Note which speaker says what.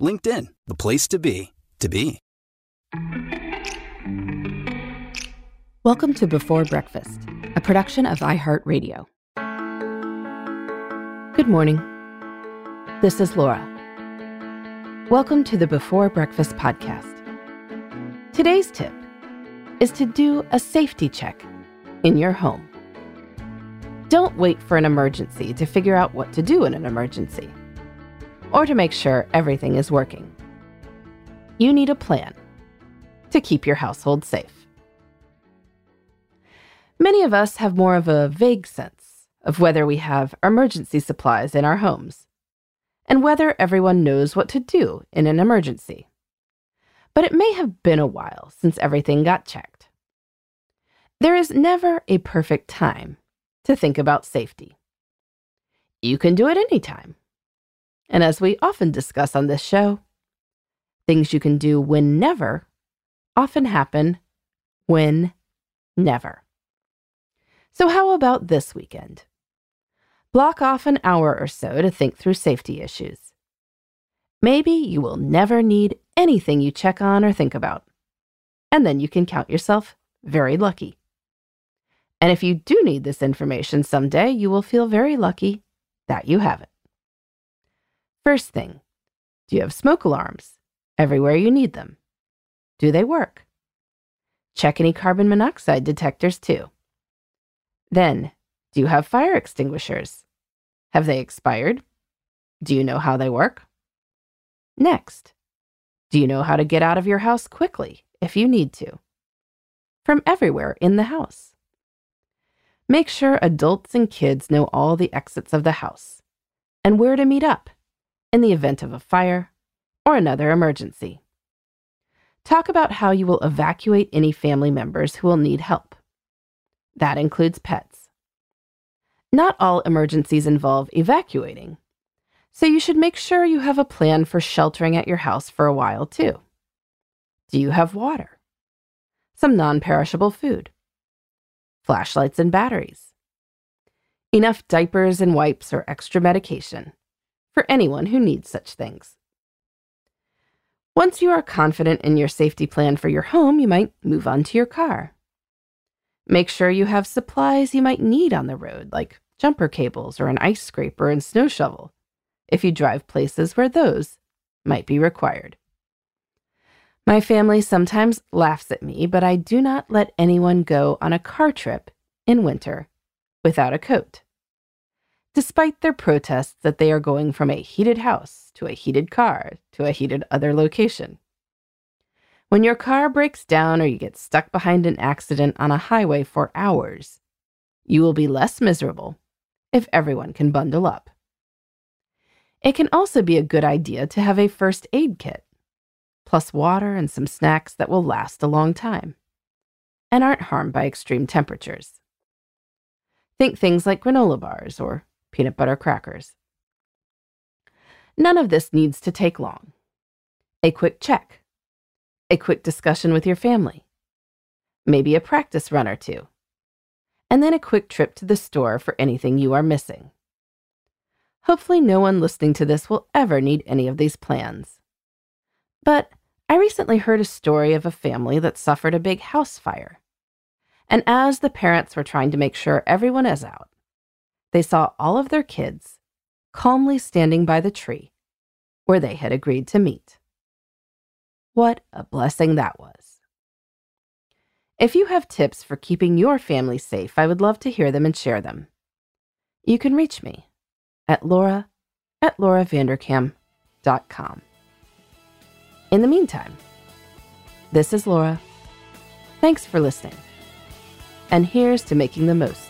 Speaker 1: LinkedIn, the place to be, to be.
Speaker 2: Welcome to Before Breakfast, a production of iHeartRadio. Good morning. This is Laura. Welcome to the Before Breakfast podcast. Today's tip is to do a safety check in your home. Don't wait for an emergency to figure out what to do in an emergency or to make sure everything is working. You need a plan to keep your household safe. Many of us have more of a vague sense of whether we have emergency supplies in our homes and whether everyone knows what to do in an emergency. But it may have been a while since everything got checked. There is never a perfect time to think about safety. You can do it anytime. And as we often discuss on this show, things you can do when never often happen when never. So, how about this weekend? Block off an hour or so to think through safety issues. Maybe you will never need anything you check on or think about. And then you can count yourself very lucky. And if you do need this information someday, you will feel very lucky that you have it. First thing, do you have smoke alarms everywhere you need them? Do they work? Check any carbon monoxide detectors too. Then, do you have fire extinguishers? Have they expired? Do you know how they work? Next, do you know how to get out of your house quickly if you need to? From everywhere in the house. Make sure adults and kids know all the exits of the house and where to meet up in the event of a fire or another emergency. Talk about how you will evacuate any family members who will need help. That includes pets. Not all emergencies involve evacuating, so you should make sure you have a plan for sheltering at your house for a while too. Do you have water? Some non perishable food? Flashlights and batteries? Enough diapers and wipes or extra medication for anyone who needs such things. Once you are confident in your safety plan for your home, you might move on to your car. Make sure you have supplies you might need on the road, like jumper cables or an ice scraper and snow shovel, if you drive places where those might be required. My family sometimes laughs at me, but I do not let anyone go on a car trip in winter without a coat. Despite their protests that they are going from a heated house to a heated car to a heated other location. When your car breaks down or you get stuck behind an accident on a highway for hours, you will be less miserable if everyone can bundle up. It can also be a good idea to have a first aid kit, plus water and some snacks that will last a long time and aren't harmed by extreme temperatures. Think things like granola bars or peanut butter crackers. None of this needs to take long. A quick check a quick discussion with your family, maybe a practice run or two, and then a quick trip to the store for anything you are missing. Hopefully, no one listening to this will ever need any of these plans. But I recently heard a story of a family that suffered a big house fire. And as the parents were trying to make sure everyone is out, they saw all of their kids calmly standing by the tree where they had agreed to meet.
Speaker 3: What a blessing that was. If you have tips for keeping your family safe, I would love to hear them and share them. You can reach me at laura at lauravanderkam.com. In the meantime, this is Laura. Thanks for listening. And here's to making the most